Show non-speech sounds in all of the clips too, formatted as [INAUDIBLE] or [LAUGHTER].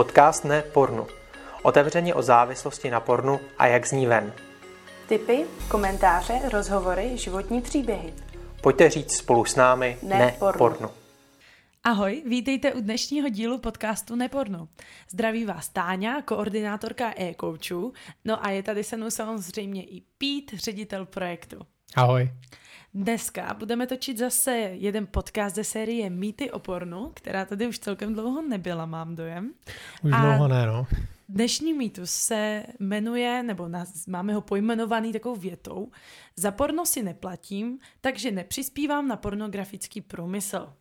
Podcast ne pornu. Otevřeně o závislosti na pornu a jak z ní ven. Tipy, komentáře, rozhovory, životní příběhy. Pojďte říct spolu s námi Ne ne, pornu. pornu. Ahoj, vítejte u dnešního dílu podcastu Neporno. Zdraví vás Táňa, koordinátorka e-coachů, no a je tady se mnou samozřejmě i Pete, ředitel projektu. Ahoj. Dneska budeme točit zase jeden podcast ze série Mýty o pornu, která tady už celkem dlouho nebyla, mám dojem. Už A- dlouho ne, no. Dnešní mýtus se jmenuje, nebo nás, máme ho pojmenovaný takovou větou, za porno si neplatím, takže nepřispívám na pornografický průmysl.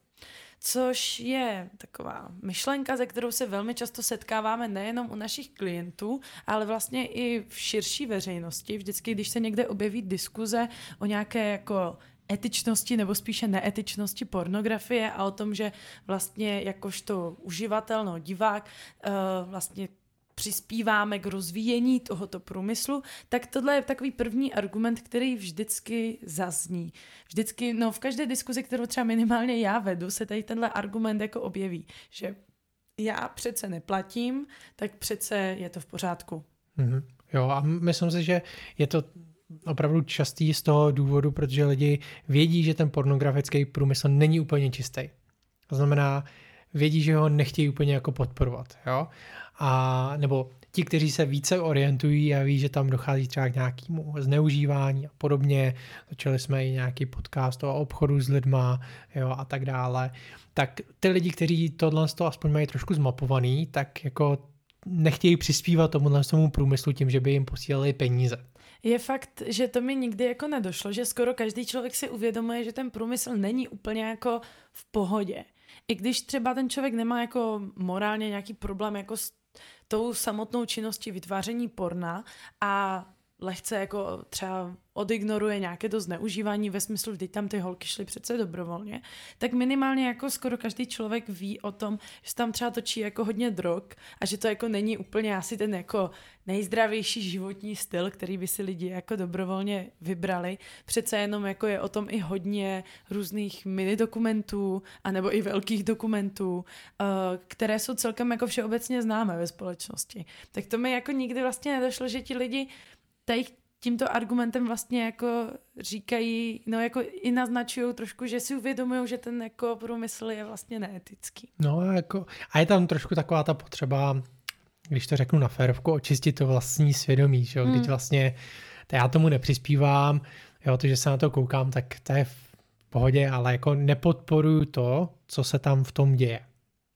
Což je taková myšlenka, ze kterou se velmi často setkáváme nejenom u našich klientů, ale vlastně i v širší veřejnosti. Vždycky, když se někde objeví diskuze o nějaké jako etičnosti nebo spíše neetičnosti pornografie a o tom, že vlastně jakožto uživatel, no divák, eh, vlastně přispíváme k rozvíjení tohoto průmyslu, tak tohle je takový první argument, který vždycky zazní. Vždycky, no v každé diskuzi, kterou třeba minimálně já vedu, se tady tenhle argument jako objeví, že já přece neplatím, tak přece je to v pořádku. Mhm. Jo, a myslím si, že je to opravdu častý z toho důvodu, protože lidi vědí, že ten pornografický průmysl není úplně čistý. To znamená, vědí, že ho nechtějí úplně jako podporovat, jo? A nebo ti, kteří se více orientují a ví, že tam dochází třeba k nějakému zneužívání a podobně, začali jsme i nějaký podcast o obchodu s lidma, jo, a tak dále, tak ty lidi, kteří tohle z toho aspoň mají trošku zmapovaný, tak jako nechtějí přispívat tomuhle tomu průmyslu tím, že by jim posílali peníze. Je fakt, že to mi nikdy jako nedošlo, že skoro každý člověk si uvědomuje, že ten průmysl není úplně jako v pohodě. I když třeba ten člověk nemá jako morálně nějaký problém jako s tou samotnou činností vytváření porna a lehce jako třeba odignoruje nějaké to zneužívání ve smyslu, vždyť tam ty holky šly přece dobrovolně, tak minimálně jako skoro každý člověk ví o tom, že tam třeba točí jako hodně drog a že to jako není úplně asi ten jako nejzdravější životní styl, který by si lidi jako dobrovolně vybrali. Přece jenom jako je o tom i hodně různých mini dokumentů, anebo i velkých dokumentů, eh, které jsou celkem jako všeobecně známé ve společnosti. Tak to mi jako nikdy vlastně nedošlo, že ti lidi tady tímto argumentem vlastně jako říkají, no jako i naznačují trošku, že si uvědomují, že ten jako průmysl je vlastně neetický. No a, jako, a je tam trošku taková ta potřeba, když to řeknu na férovku, očistit to vlastní svědomí, že jo? Hmm. Když vlastně to já tomu nepřispívám, jo, to, že se na to koukám, tak to je v pohodě, ale jako nepodporuju to, co se tam v tom děje.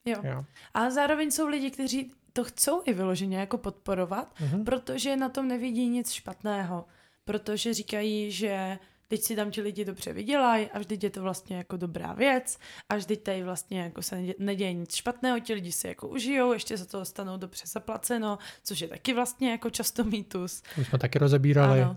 Jo. Jo. A zároveň jsou lidi, kteří to chcou i vyloženě jako podporovat, Mhm. protože na tom nevidí nic špatného. Protože říkají, že teď si tam ti lidi dobře vydělají a vždyť je to vlastně jako dobrá věc a vždyť tady vlastně jako se nedě- neděje nic špatného, ti lidi si jako užijou, ještě za to dostanou dobře zaplaceno, což je taky vlastně jako často mýtus. To už jsme taky rozebírali. Ano.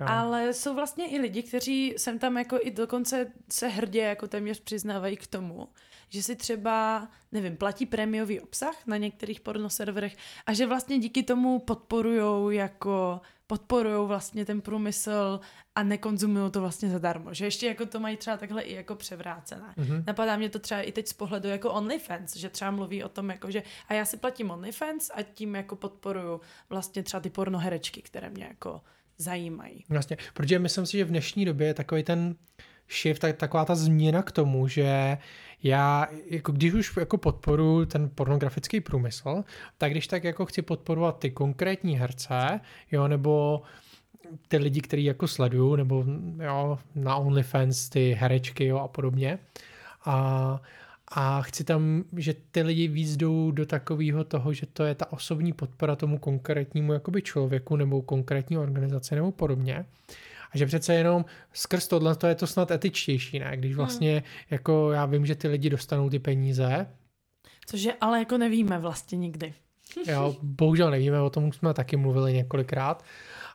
Jo. Ale jsou vlastně i lidi, kteří sem tam jako i dokonce se hrdě jako téměř přiznávají k tomu, že si třeba, nevím, platí prémiový obsah na některých pornoserverech a že vlastně díky tomu podporujou jako podporujou vlastně ten průmysl a nekonzumují to vlastně zadarmo. Že ještě jako to mají třeba takhle i jako převrácené. Mhm. Napadá mě to třeba i teď z pohledu jako OnlyFans, že třeba mluví o tom, jako že a já si platím OnlyFans a tím jako podporuju vlastně třeba ty pornoherečky, které mě jako zajímají. Vlastně, protože myslím si, že v dnešní době je takový ten shift, tak, taková ta změna k tomu, že já, jako když už jako podporuji ten pornografický průmysl, tak když tak jako chci podporovat ty konkrétní herce, jo, nebo ty lidi, který jako sleduju, nebo jo, na OnlyFans ty herečky, jo, a podobně. A, a chci tam, že ty lidi víc jdou do takového toho, že to je ta osobní podpora tomu konkrétnímu jakoby člověku nebo konkrétní organizaci nebo podobně. A že přece jenom skrz tohle to je to snad etičtější, ne? Když vlastně jako já vím, že ty lidi dostanou ty peníze, Což je ale jako nevíme vlastně nikdy. [LAUGHS] jo, bohužel nevíme, o tom jsme taky mluvili několikrát,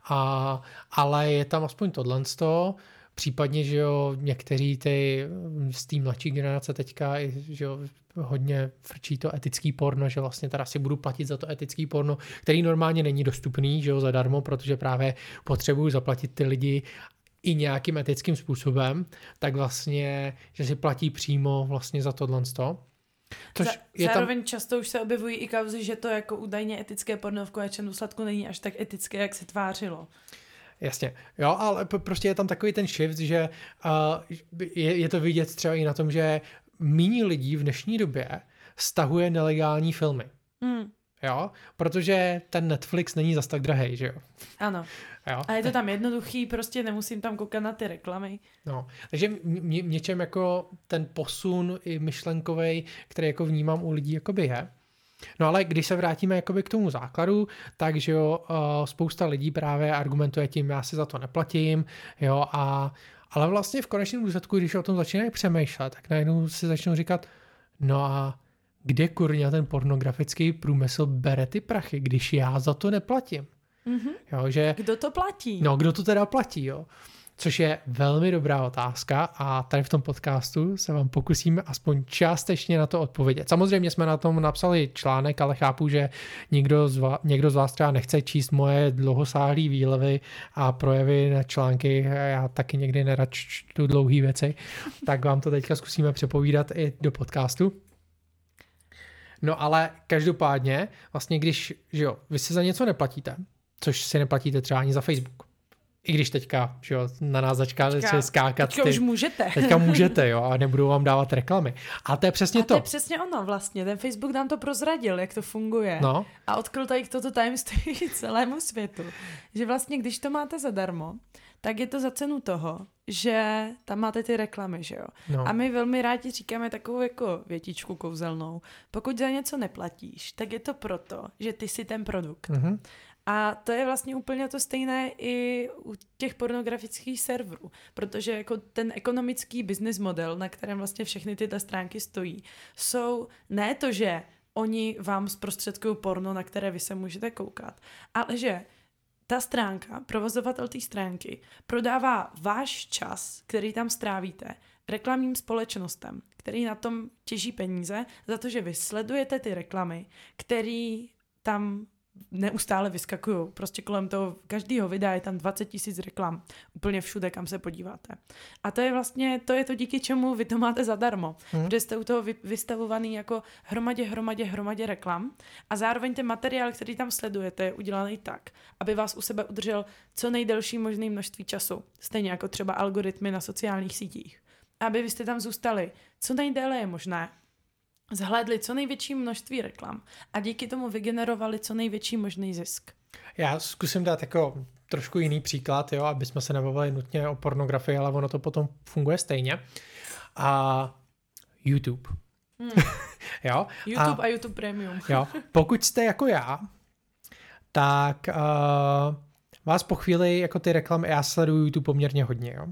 a, ale je tam aspoň tohle z toho, Případně, že jo, někteří ty mm, z té mladší generace teďka, i, že jo, hodně frčí to etický porno, že vlastně teda si budu platit za to etický porno, který normálně není dostupný, že jo, zadarmo, protože právě potřebuju zaplatit ty lidi i nějakým etickým způsobem, tak vlastně, že si platí přímo vlastně za tohle. Což Za, je tam, zároveň často už se objevují i kauzy, že to jako údajně etické porno v konečném důsledku není až tak etické, jak se tvářilo. Jasně, jo, ale prostě je tam takový ten shift, že uh, je, je to vidět třeba i na tom, že méně lidí v dnešní době stahuje nelegální filmy. Hmm, Jo, protože ten Netflix není zas tak drahý, že jo. ano. jo? A je to tam jednoduchý, prostě nemusím tam koukat na ty reklamy. No, takže něčem jako ten posun i myšlenkový, který jako vnímám u lidí, jakoby je. No ale když se vrátíme jakoby k tomu základu, takže jo, uh, spousta lidí právě argumentuje tím, já si za to neplatím, jo, a, ale vlastně v konečném důsledku, když o tom začínají přemýšlet, tak najednou si začnou říkat, no a kde kurňa ten pornografický průmysl bere ty prachy, když já za to neplatím? Mhm. Jo, že Kdo to platí? No, kdo to teda platí, jo? Což je velmi dobrá otázka a tady v tom podcastu se vám pokusíme aspoň částečně na to odpovědět. Samozřejmě jsme na tom napsali článek, ale chápu, že někdo z vás, někdo z vás třeba nechce číst moje dlouhosáhlé výlevy a projevy na články, já taky někdy nerad čtu dlouhé věci, tak vám to teďka zkusíme přepovídat i do podcastu. No ale každopádně, vlastně když, že jo, vy si za něco neplatíte, což si neplatíte třeba ani za Facebook. I když teďka, že jo, na nás začkáte si skákat Teďka ty, už můžete. teďka [LAUGHS] můžete, jo, a nebudou vám dávat reklamy. A to je přesně A to to. je přesně ono vlastně. Ten Facebook nám to prozradil, jak to funguje. No, A odkryl tady toto tajemství [LAUGHS] celému světu. Že vlastně, když to máte zadarmo, tak je to za cenu toho, že tam máte ty reklamy, že jo. no. A my velmi rádi říkáme takovou jako větičku kouzelnou. Pokud za něco neplatíš, tak je to proto, že ty jsi ten produkt. Mhm. A to je vlastně úplně to stejné i u těch pornografických serverů, protože jako ten ekonomický business model, na kterém vlastně všechny tyto stránky stojí, jsou ne to, že oni vám zprostředkují porno, na které vy se můžete koukat, ale že ta stránka, provozovatel té stránky, prodává váš čas, který tam strávíte, reklamním společnostem, který na tom těží peníze za to, že vy sledujete ty reklamy, který tam neustále vyskakují. Prostě kolem toho každého videa je tam 20 tisíc reklam. Úplně všude, kam se podíváte. A to je vlastně, to je to díky čemu vy to máte zadarmo. Hmm. Protože jste u toho vy, vystavovaný jako hromadě, hromadě, hromadě reklam a zároveň ten materiál, který tam sledujete, je udělaný tak, aby vás u sebe udržel co nejdelší možné množství času. Stejně jako třeba algoritmy na sociálních sítích. Aby vy jste tam zůstali co nejdéle je možné, zhlédli co největší množství reklam a díky tomu vygenerovali co největší možný zisk. Já zkusím dát jako trošku jiný příklad, jo, aby jsme se nebavili nutně o pornografii, ale ono to potom funguje stejně. A YouTube. Hmm. [LAUGHS] jo? YouTube a, a YouTube Premium. Jo, pokud jste jako já, tak uh, vás po chvíli jako ty reklamy, já sleduju YouTube poměrně hodně, jo.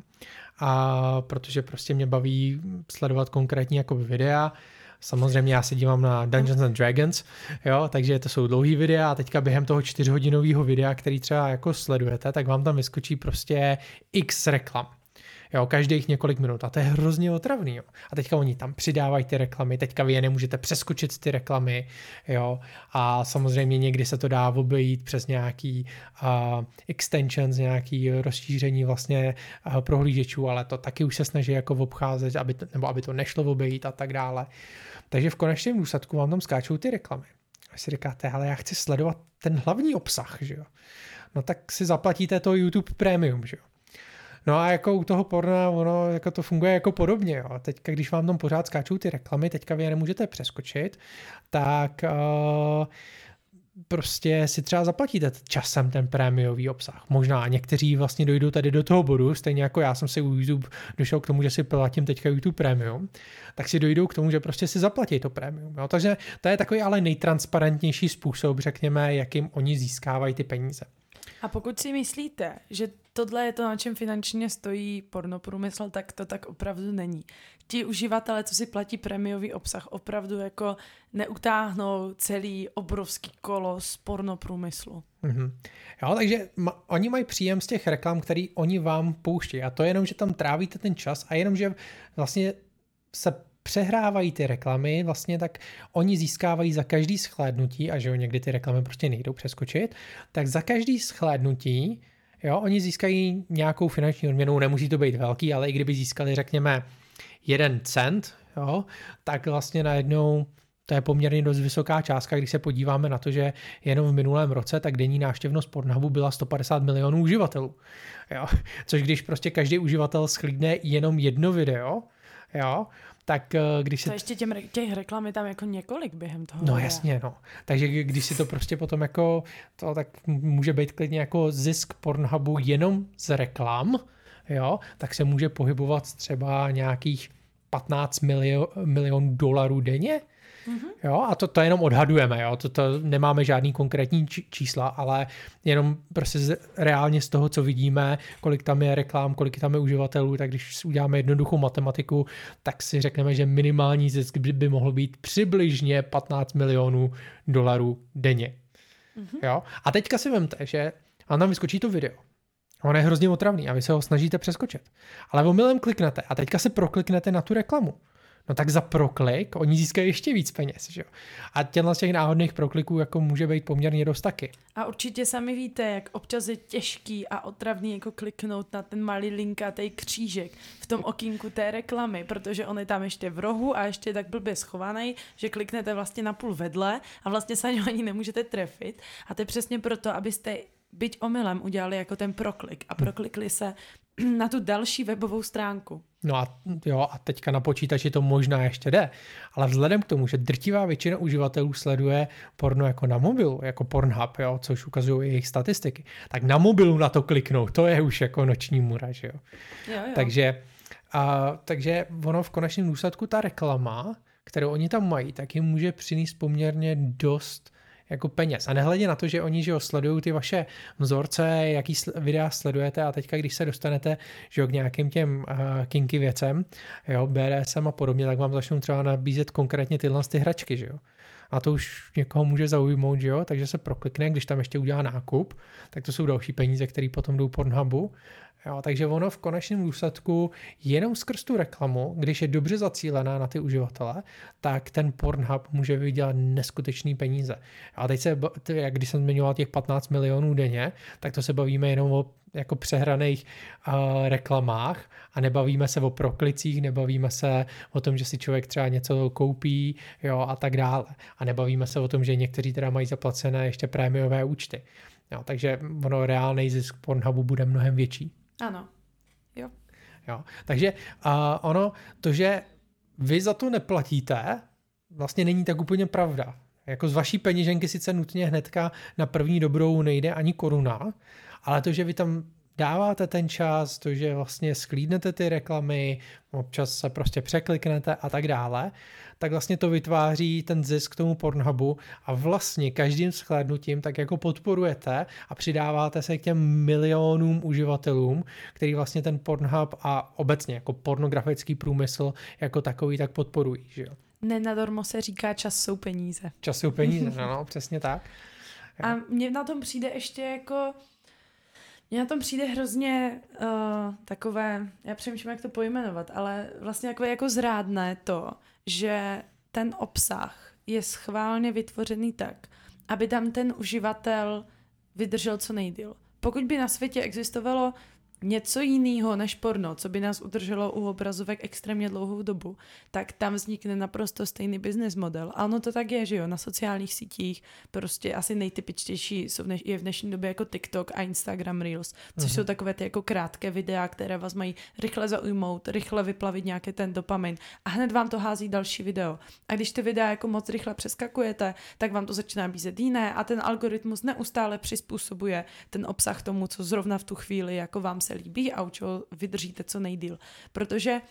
A protože prostě mě baví sledovat konkrétní jako videa, Samozřejmě já se dívám na Dungeons and Dragons, jo, takže to jsou dlouhý videa a teďka během toho čtyřhodinového videa, který třeba jako sledujete, tak vám tam vyskočí prostě x reklam. Jo, každých několik minut. A to je hrozně otravný. Jo. A teďka oni tam přidávají ty reklamy, teďka vy je nemůžete přeskočit ty reklamy. Jo. A samozřejmě někdy se to dá obejít přes nějaký uh, extensions, nějaký rozšíření vlastně uh, prohlížečů, ale to taky už se snaží jako obcházet, aby to, nebo aby to nešlo obejít a tak dále. Takže v konečném důsledku vám tam skáčou ty reklamy. A si říkáte, ale já chci sledovat ten hlavní obsah, že jo. No tak si zaplatíte to YouTube Premium, že jo. No a jako u toho porna, ono jako to funguje jako podobně. Jo. Teďka, když vám tam pořád skáčou ty reklamy, teďka vy je nemůžete přeskočit, tak uh, prostě si třeba zaplatíte časem ten prémiový obsah. Možná někteří vlastně dojdou tady do toho bodu, stejně jako já jsem si u YouTube došel k tomu, že si platím teďka YouTube Premium, tak si dojdou k tomu, že prostě si zaplatí to prémium. Jo. Takže to je takový ale nejtransparentnější způsob, řekněme, jakým oni získávají ty peníze. A pokud si myslíte, že tohle je to, na čem finančně stojí pornoprůmysl, tak to tak opravdu není. Ti uživatelé, co si platí prémiový obsah, opravdu jako neutáhnou celý obrovský kolos pornoprůmyslu. Mm-hmm. Jo, takže ma, oni mají příjem z těch reklam, který oni vám pouští. A to je jenom, že tam trávíte ten čas a jenom, že vlastně se přehrávají ty reklamy, vlastně tak oni získávají za každý schlédnutí, a že jo, někdy ty reklamy prostě nejdou přeskočit, tak za každý schlédnutí, jo, oni získají nějakou finanční odměnu, nemusí to být velký, ale i kdyby získali, řekněme, jeden cent jo, tak vlastně najednou to je poměrně dost vysoká částka, když se podíváme na to, že jenom v minulém roce tak denní návštěvnost Pornhubu byla 150 milionů uživatelů. Jo? Což když prostě každý uživatel schlídne jenom jedno video, jo, tak eh, když se... To ještě těm, těch reklam je tam jako několik během toho. No jasně, no. Takže když si to prostě potom jako, to tak může být klidně jako zisk Pornhubu jenom z reklam, jo, tak se může pohybovat třeba nějakých 15 milionů milion dolarů denně, Mm-hmm. Jo, a to, to jenom odhadujeme, jo, to, to nemáme žádný konkrétní čísla, ale jenom prostě z, reálně z toho, co vidíme, kolik tam je reklám, kolik tam je uživatelů, tak když uděláme jednoduchou matematiku, tak si řekneme, že minimální zisk by, by mohl být přibližně 15 milionů dolarů denně. Mm-hmm. Jo? A teďka si vemte, že a nám vyskočí to video. On je hrozně otravný a vy se ho snažíte přeskočit. Ale omylem kliknete a teďka se prokliknete na tu reklamu no tak za proklik oni získají ještě víc peněz. Že? A těchto z těch náhodných prokliků jako může být poměrně dost taky. A určitě sami víte, jak občas je těžký a otravný jako kliknout na ten malý linkatý křížek v tom okýnku té reklamy, protože on je tam ještě v rohu a ještě tak blbě schovaný, že kliknete vlastně na půl vedle a vlastně se ani nemůžete trefit. A to je přesně proto, abyste byť omylem udělali jako ten proklik a proklikli se na tu další webovou stránku. No a jo, a teďka na počítači to možná ještě jde, ale vzhledem k tomu, že drtivá většina uživatelů sleduje porno jako na mobilu, jako Pornhub, jo, což ukazují jejich statistiky, tak na mobilu na to kliknout, to je už jako noční mura, že jo. jo, jo. Takže, a, takže ono v konečném důsledku ta reklama, kterou oni tam mají, tak jim může přinést poměrně dost jako peněz. A nehledě na to, že oni že sledují ty vaše vzorce, jaký videa sledujete a teďka, když se dostanete že jo, k nějakým těm uh, kinky věcem, jo, BDSM a podobně, tak vám začnou třeba nabízet konkrétně tyhle ty hračky, že jo. A to už někoho může zaujmout, že jo, takže se proklikne, když tam ještě udělá nákup, tak to jsou další peníze, které potom jdou Pornhubu Jo, takže ono v konečném důsledku jenom skrz tu reklamu, když je dobře zacílená na ty uživatele, tak ten Pornhub může vydělat neskutečný peníze. A teď se, jak když jsem zmiňoval těch 15 milionů denně, tak to se bavíme jenom o jako přehraných uh, reklamách a nebavíme se o proklicích, nebavíme se o tom, že si člověk třeba něco koupí jo, a tak dále. A nebavíme se o tom, že někteří teda mají zaplacené ještě prémiové účty. Jo, takže ono reálný zisk Pornhubu bude mnohem větší. Ano. Jo. jo. Takže uh, ono, to, že vy za to neplatíte, vlastně není tak úplně pravda. Jako z vaší peněženky sice nutně hnedka na první dobrou nejde ani koruna, ale to, že vy tam dáváte ten čas, to, že vlastně sklídnete ty reklamy, občas se prostě překliknete a tak dále, tak vlastně to vytváří ten zisk tomu Pornhubu a vlastně každým shlédnutím tak jako podporujete a přidáváte se k těm milionům uživatelům, který vlastně ten Pornhub a obecně jako pornografický průmysl jako takový tak podporují. Že jo? Nenadormo se říká čas jsou peníze. Čas jsou peníze, no, [LAUGHS] no přesně tak. A mně na tom přijde ještě jako mně na tom přijde hrozně uh, takové, já přemýšlím, jak to pojmenovat, ale vlastně takové jako zrádné to, že ten obsah je schválně vytvořený tak, aby tam ten uživatel vydržel co nejdíl. Pokud by na světě existovalo něco jiného než porno, co by nás udrželo u obrazovek extrémně dlouhou dobu, tak tam vznikne naprosto stejný business model. A ono to tak je, že jo, na sociálních sítích prostě asi nejtypičtější jsou v je v dnešní době jako TikTok a Instagram Reels, což uh-huh. jsou takové ty jako krátké videa, které vás mají rychle zaujmout, rychle vyplavit nějaký ten dopamin a hned vám to hází další video. A když ty videa jako moc rychle přeskakujete, tak vám to začíná bízet jiné a ten algoritmus neustále přizpůsobuje ten obsah tomu, co zrovna v tu chvíli jako vám se líbí a u čeho vydržíte co nejdíl. Protože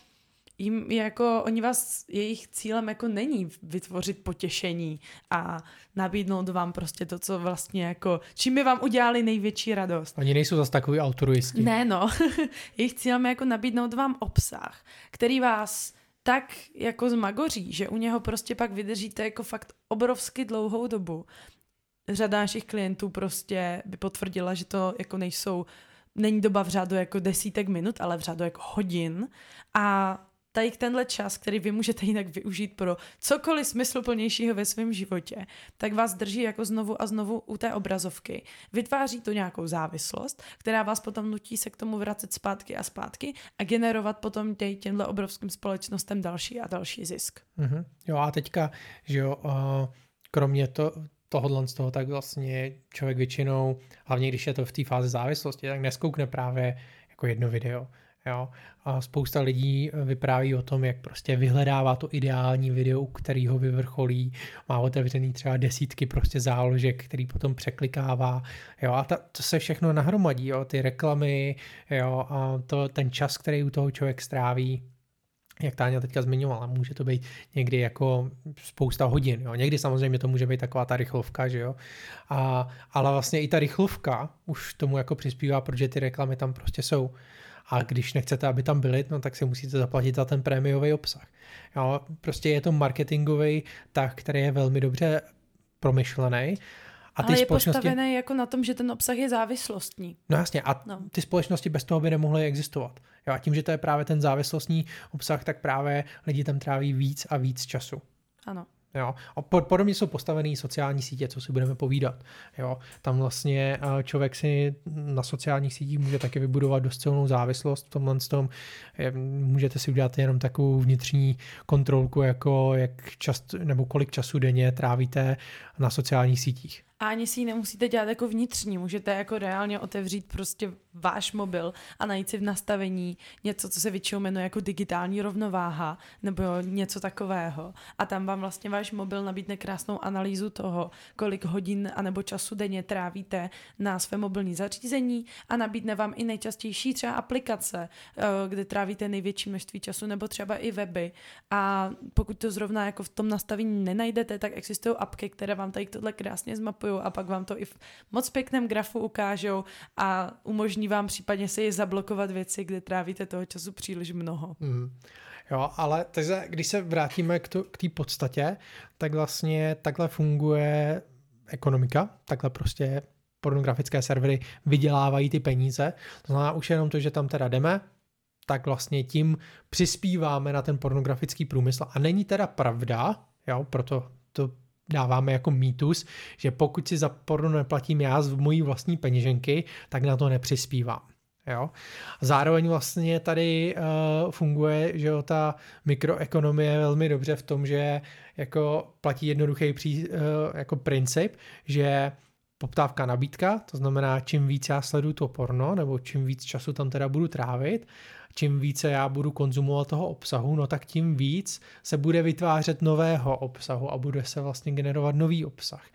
jim jako, oni vás, jejich cílem jako není vytvořit potěšení a nabídnout vám prostě to, co vlastně jako, čím by vám udělali největší radost. Oni nejsou zase takový altruisti. Ne, no. [LAUGHS] jejich cílem je jako nabídnout vám obsah, který vás tak jako zmagoří, že u něho prostě pak vydržíte jako fakt obrovsky dlouhou dobu. Řada našich klientů prostě by potvrdila, že to jako nejsou není doba v řádu jako desítek minut, ale v řádu jako hodin a tady tenhle čas, který vy můžete jinak využít pro cokoliv smysluplnějšího ve svém životě, tak vás drží jako znovu a znovu u té obrazovky. Vytváří to nějakou závislost, která vás potom nutí se k tomu vracet zpátky a zpátky a generovat potom těj, těmhle obrovským společnostem další a další zisk. Mm-hmm. Jo a teďka, že jo, uh, kromě to, tohohle z toho, tak vlastně člověk většinou, hlavně když je to v té fázi závislosti, tak neskoukne právě jako jedno video. Jo? A spousta lidí vypráví o tom, jak prostě vyhledává to ideální video, u kterého vyvrcholí, má otevřený třeba desítky prostě záložek, který potom překlikává. Jo? A ta, to se všechno nahromadí, jo? ty reklamy, jo? a to, ten čas, který u toho člověk stráví, jak Táňa teďka zmiňovala, může to být někdy jako spousta hodin, jo. Někdy samozřejmě to může být taková ta rychlovka, že jo. A, ale vlastně i ta rychlovka už tomu jako přispívá, protože ty reklamy tam prostě jsou. A když nechcete, aby tam byly, no tak si musíte zaplatit za ten prémiový obsah. Jo, prostě je to marketingový tak, který je velmi dobře promyšlený. A ty Ale je společnosti... postavený jako na tom, že ten obsah je závislostní. No jasně, a no. ty společnosti bez toho by nemohly existovat. Jo, a tím, že to je právě ten závislostní obsah, tak právě lidi tam tráví víc a víc času. Ano. Jo. A podobně jsou postavené sociální sítě, co si budeme povídat. Jo. Tam vlastně eh, člověk si na sociálních sítích může taky vybudovat dost silnou závislost v tomhle tom. Můžete si udělat jenom takovou vnitřní kontrolku, jako jak čas, nebo kolik času denně trávíte na sociálních sítích. A ani si ji nemusíte dělat jako vnitřní, můžete jako reálně otevřít prostě váš mobil a najít si v nastavení něco, co se většinou jmenuje jako digitální rovnováha nebo něco takového. A tam vám vlastně váš mobil nabídne krásnou analýzu toho, kolik hodin anebo času denně trávíte na své mobilní zařízení a nabídne vám i nejčastější třeba aplikace, eh, kde trávíte největší množství času nebo třeba i weby. A pokud to zrovna jako v tom nastavení nenajdete, tak existují apky, které vám tady tohle krásně zmapují a pak vám to i v moc pěkném grafu ukážou a umožní vám případně si zablokovat věci, kde trávíte toho času příliš mnoho. Mm. Jo, ale takže když se vrátíme k té podstatě, tak vlastně takhle funguje ekonomika, takhle prostě pornografické servery vydělávají ty peníze. To znamená už jenom to, že tam teda jdeme, tak vlastně tím přispíváme na ten pornografický průmysl. A není teda pravda, jo, proto to dáváme jako mýtus, že pokud si za porno neplatím já z mojí vlastní peněženky, tak na to nepřispívám. Jo? Zároveň vlastně tady uh, funguje, že jo, ta mikroekonomie velmi dobře v tom, že jako platí jednoduchý pří, uh, jako princip, že poptávka nabídka, to znamená, čím víc já sleduju to porno, nebo čím víc času tam teda budu trávit, čím více já budu konzumovat toho obsahu, no tak tím víc se bude vytvářet nového obsahu a bude se vlastně generovat nový obsah.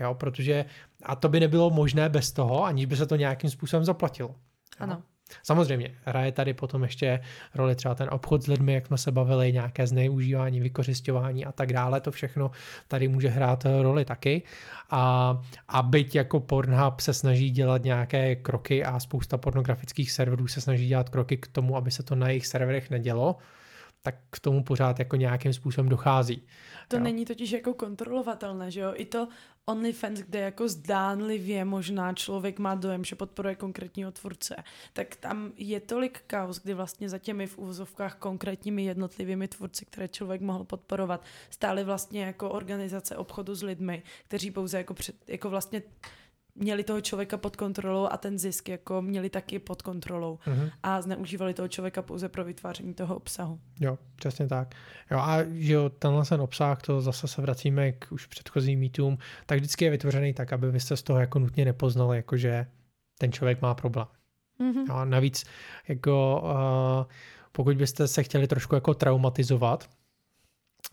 Jo, protože a to by nebylo možné bez toho, aniž by se to nějakým způsobem zaplatilo. Ano. Samozřejmě, hraje tady potom ještě roli třeba ten obchod s lidmi, jak jsme se bavili, nějaké zneužívání, vykořišťování a tak dále, to všechno tady může hrát roli taky. A, a byť jako Pornhub se snaží dělat nějaké kroky a spousta pornografických serverů se snaží dělat kroky k tomu, aby se to na jejich serverech nedělo, tak k tomu pořád jako nějakým způsobem dochází. To jo. není totiž jako kontrolovatelné, že jo? I to OnlyFans, kde jako zdánlivě možná člověk má dojem, že podporuje konkrétního tvůrce, tak tam je tolik kaos, kdy vlastně za těmi v úvozovkách konkrétními jednotlivými tvůrci, které člověk mohl podporovat, stály vlastně jako organizace obchodu s lidmi, kteří pouze jako, před, jako vlastně měli toho člověka pod kontrolou a ten zisk jako měli taky pod kontrolou mm-hmm. a zneužívali toho člověka pouze pro vytváření toho obsahu. Jo, přesně tak. Jo a že jo, tenhle ten obsah, to zase se vracíme k už předchozím mýtům, tak vždycky je vytvořený tak, aby vy jste z toho jako nutně nepoznali, jako že ten člověk má problém. Mm-hmm. A navíc jako uh, pokud byste se chtěli trošku jako traumatizovat,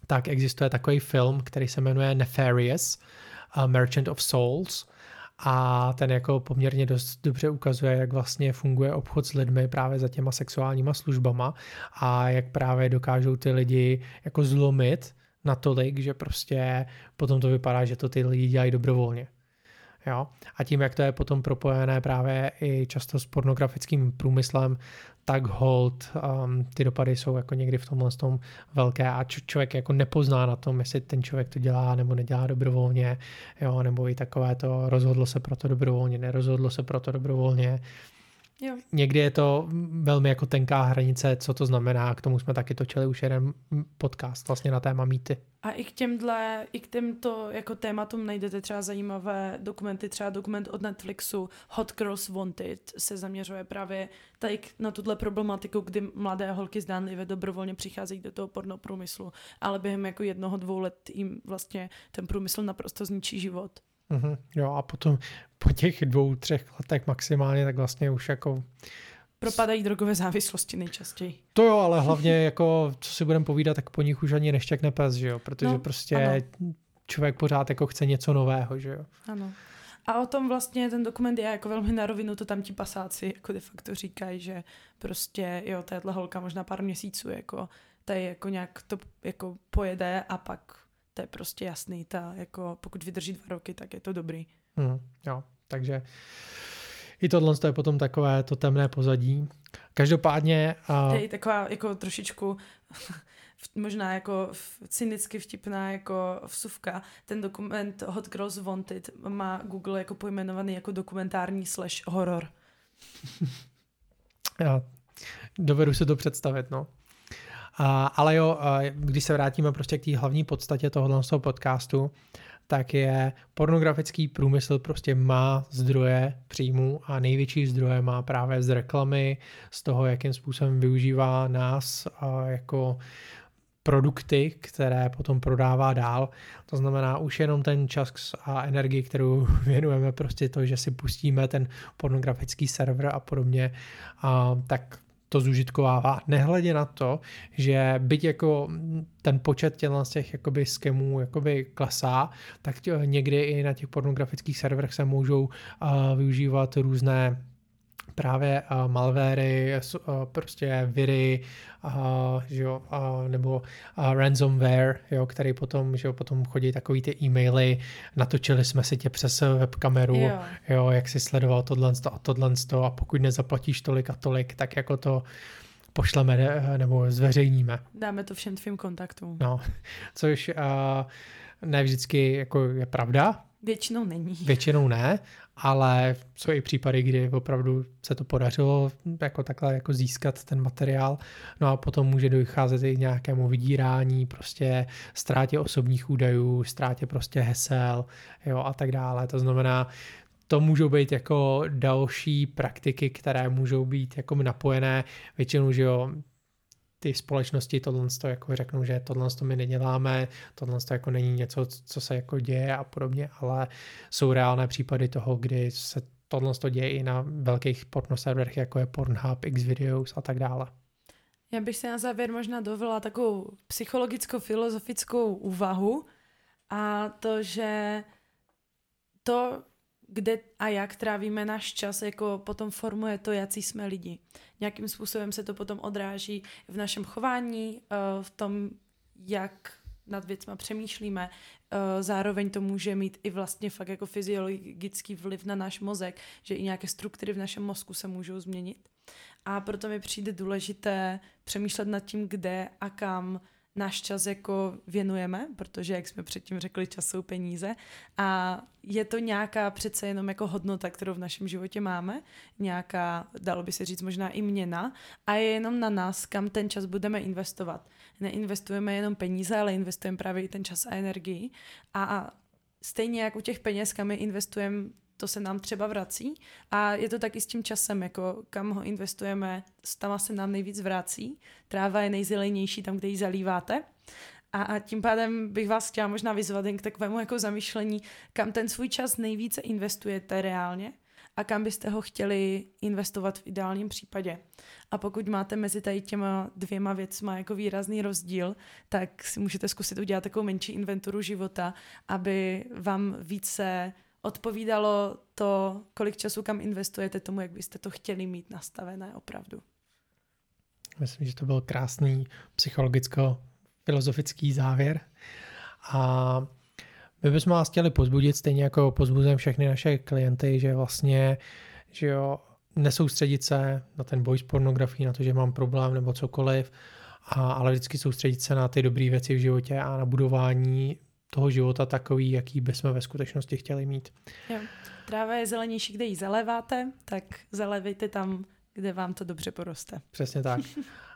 tak existuje takový film, který se jmenuje Nefarious, uh, Merchant of Souls, a ten jako poměrně dost dobře ukazuje, jak vlastně funguje obchod s lidmi právě za těma sexuálníma službama a jak právě dokážou ty lidi jako zlomit natolik, že prostě potom to vypadá, že to ty lidi dělají dobrovolně. Jo? A tím, jak to je potom propojené právě i často s pornografickým průmyslem, tak hold um, ty dopady jsou jako někdy v tomhle tom velké a č- člověk jako nepozná na tom, jestli ten člověk to dělá nebo nedělá dobrovolně, jo, nebo i takové to rozhodlo se pro to dobrovolně, nerozhodlo se pro to dobrovolně. Jo. někdy je to velmi jako tenká hranice, co to znamená. K tomu jsme taky točili už jeden podcast vlastně na téma mýty. A i k těmhle, i k těmto jako tématům najdete třeba zajímavé dokumenty, třeba dokument od Netflixu Hot Girls Wanted se zaměřuje právě tady na tuhle problematiku, kdy mladé holky zdánlivě dobrovolně přicházejí do toho pornoprůmyslu, ale během jako jednoho, dvou let jim vlastně ten průmysl naprosto zničí život. Mhm, jo, a potom po těch dvou, třech letech maximálně, tak vlastně už jako Propadají drogové závislosti nejčastěji. To jo, ale hlavně [LAUGHS] jako, co si budeme povídat, tak po nich už ani neštěkne pes, že jo, protože No, prostě ano. člověk pořád jako chce něco nového, že jo. Ano. A o tom vlastně ten dokument je jako velmi na rovinu, to tam ti pasáci jako de facto říkají, že prostě jo, tahle holka možná pár měsíců jako tady jako nějak to jako pojede a pak to je prostě jasný, ta jako pokud vydrží dva roky, tak je to dobrý. Hmm, jo, takže i tohle je potom takové to temné pozadí. Každopádně, To uh, je i taková jako trošičku [LAUGHS] možná jako cynicky vtipná jako vsuvka. Ten dokument Hot Girls Wanted má Google jako pojmenovaný jako dokumentární slash horor. [LAUGHS] já dovedu si to představit, no. Ale jo, když se vrátíme prostě k té hlavní podstatě tohohle podcastu, tak je pornografický průmysl prostě má zdroje příjmů a největší zdroje má právě z reklamy, z toho, jakým způsobem využívá nás jako produkty, které potom prodává dál. To znamená už jenom ten čas a energii, kterou [LAUGHS] věnujeme prostě to, že si pustíme ten pornografický server a podobně, a, tak to zužitkovává. Nehledě na to, že byť jako ten počet těchto z těch jakoby skemů jakoby klesá, tak někdy i na těch pornografických serverech se můžou uh, využívat různé právě uh, malvéry, s- uh, prostě viry, uh, že jo, uh, nebo uh, ransomware, jo, který potom, že jo, potom chodí takový ty e-maily, natočili jsme si tě přes webkameru, Jo. jo, jak si sledoval tohle a tohle a pokud nezaplatíš tolik a tolik, tak jako to pošleme eh, nebo zveřejníme. Dáme to všem tvým kontaktům. No, což uh, ne vždycky jako je pravda, Většinou není. většinou ne, ale jsou i případy, kdy opravdu se to podařilo jako takhle jako získat ten materiál, no a potom může docházet i nějakému vydírání, prostě ztrátě osobních údajů, ztrátě prostě hesel, jo, a tak dále. To znamená, to můžou být jako další praktiky, které můžou být jako napojené. Většinou, že jo, ty společnosti tohle to jako řeknou, že tohle to my neděláme, tohle to jako není něco, co se jako děje a podobně, ale jsou reálné případy toho, kdy se tohle to děje i na velkých pornoserverech, jako je Pornhub, Xvideos a tak dále. Já bych si na závěr možná dovolila takovou psychologicko-filozofickou úvahu a to, že to, kde a jak trávíme náš čas, jako potom formuje to, jaký jsme lidi. Nějakým způsobem se to potom odráží v našem chování, eh, v tom, jak nad věcma přemýšlíme. Eh, Zároveň to může mít i vlastně fakt jako fyziologický vliv na náš mozek, že i nějaké struktury v našem mozku se můžou změnit. A proto mi přijde důležité přemýšlet nad tím, kde a kam náš čas jako věnujeme, protože, jak jsme předtím řekli, čas jsou peníze. A je to nějaká přece jenom jako hodnota, kterou v našem životě máme, nějaká, dalo by se říct, možná i měna. A je jenom na nás, kam ten čas budeme investovat. Neinvestujeme jenom peníze, ale investujeme právě i ten čas a energii. A, a stejně jak u těch peněz, kam je investujeme, to se nám třeba vrací a je to taky s tím časem, jako kam ho investujeme, tam se nám nejvíc vrací. Tráva je nejzelenější tam, kde ji zalíváte. A, a tím pádem bych vás chtěla možná vyzvat jen k takovému jako zamýšlení, kam ten svůj čas nejvíce investujete reálně a kam byste ho chtěli investovat v ideálním případě. A pokud máte mezi tady těma dvěma věcma jako výrazný rozdíl, tak si můžete zkusit udělat takovou menší inventuru života, aby vám více odpovídalo to, kolik času kam investujete tomu, jak byste to chtěli mít nastavené opravdu. Myslím, že to byl krásný psychologicko-filozofický závěr. A my bychom vás chtěli pozbudit, stejně jako pozbuzujeme všechny naše klienty, že vlastně, že jo, nesoustředit se na ten boj s pornografií, na to, že mám problém nebo cokoliv, a, ale vždycky soustředit se na ty dobré věci v životě a na budování toho života takový, jaký bychom ve skutečnosti chtěli mít. Jo. Tráva je zelenější, kde ji zaléváte, tak zalevejte tam, kde vám to dobře poroste. Přesně tak.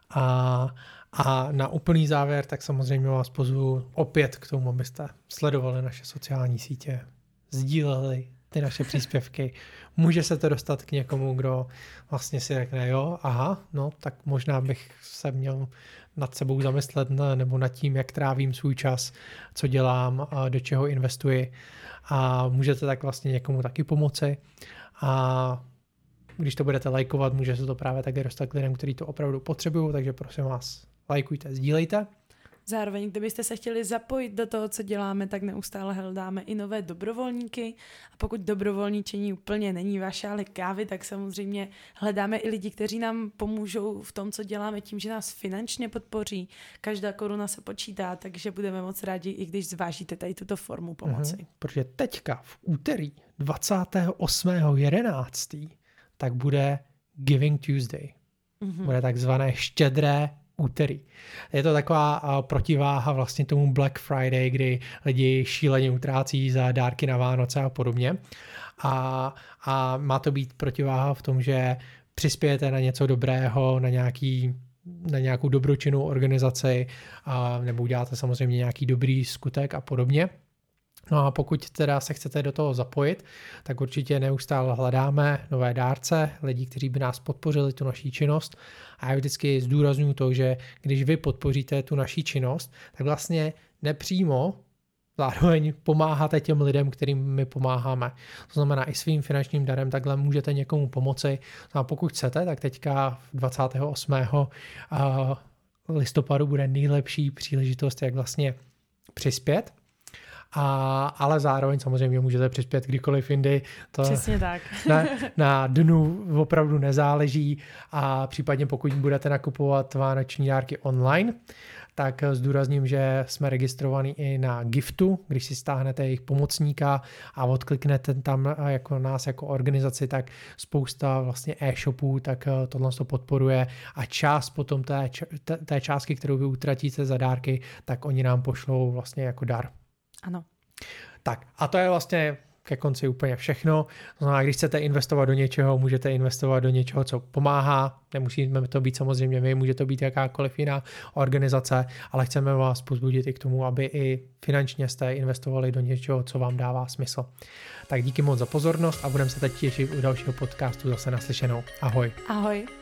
A, a na úplný závěr, tak samozřejmě vás pozvu opět k tomu, abyste sledovali naše sociální sítě, sdíleli ty naše příspěvky. Může se to dostat k někomu, kdo vlastně si řekne, jo, aha, no, tak možná bych se měl nad sebou zamyslet ne, nebo nad tím, jak trávím svůj čas, co dělám, do čeho investuji a můžete tak vlastně někomu taky pomoci a když to budete lajkovat, může se to právě také dostat k lidem, kteří to opravdu potřebují, takže prosím vás, lajkujte, sdílejte. Zároveň, kdybyste se chtěli zapojit do toho, co děláme, tak neustále hledáme i nové dobrovolníky. A pokud dobrovolníčení úplně není vaše ale kávy, tak samozřejmě hledáme i lidi, kteří nám pomůžou v tom, co děláme, tím, že nás finančně podpoří. Každá koruna se počítá, takže budeme moc rádi, i když zvážíte tady tuto formu pomoci. Mm-hmm, protože teďka v úterý 28.11. tak bude Giving Tuesday. Mm-hmm. Bude takzvané štědré úterý. Je to taková protiváha vlastně tomu Black Friday, kdy lidi šíleně utrácí za dárky na Vánoce a podobně. A, a má to být protiváha v tom, že přispějete na něco dobrého, na nějaký na nějakou dobročinnou organizaci a, nebo uděláte samozřejmě nějaký dobrý skutek a podobně. No a pokud teda se chcete do toho zapojit, tak určitě neustále hledáme nové dárce, lidi, kteří by nás podpořili tu naší činnost. A já vždycky zdůraznuju to, že když vy podpoříte tu naší činnost, tak vlastně nepřímo zároveň pomáháte těm lidem, kterým my pomáháme. To znamená i svým finančním darem takhle můžete někomu pomoci. No a pokud chcete, tak teďka 28. listopadu bude nejlepší příležitost, jak vlastně přispět a, ale zároveň samozřejmě můžete přispět kdykoliv jindy. To Přesně tak. [LAUGHS] na, na dnu opravdu nezáleží a případně pokud budete nakupovat vánoční dárky online, tak zdůrazním, že jsme registrovaní i na Giftu, když si stáhnete jejich pomocníka a odkliknete tam jako nás jako organizaci, tak spousta vlastně e-shopů, tak eh, tohle to podporuje a část potom té, té částky, kterou vy utratíte za dárky, tak oni nám pošlou vlastně jako dar. Ano. Tak a to je vlastně ke konci úplně všechno. To znamená, když chcete investovat do něčeho, můžete investovat do něčeho, co pomáhá. Nemusíme to být samozřejmě my, může to být jakákoliv jiná organizace, ale chceme vás pozbudit i k tomu, aby i finančně jste investovali do něčeho, co vám dává smysl. Tak díky moc za pozornost a budeme se teď těšit u dalšího podcastu zase naslyšenou. Ahoj. Ahoj.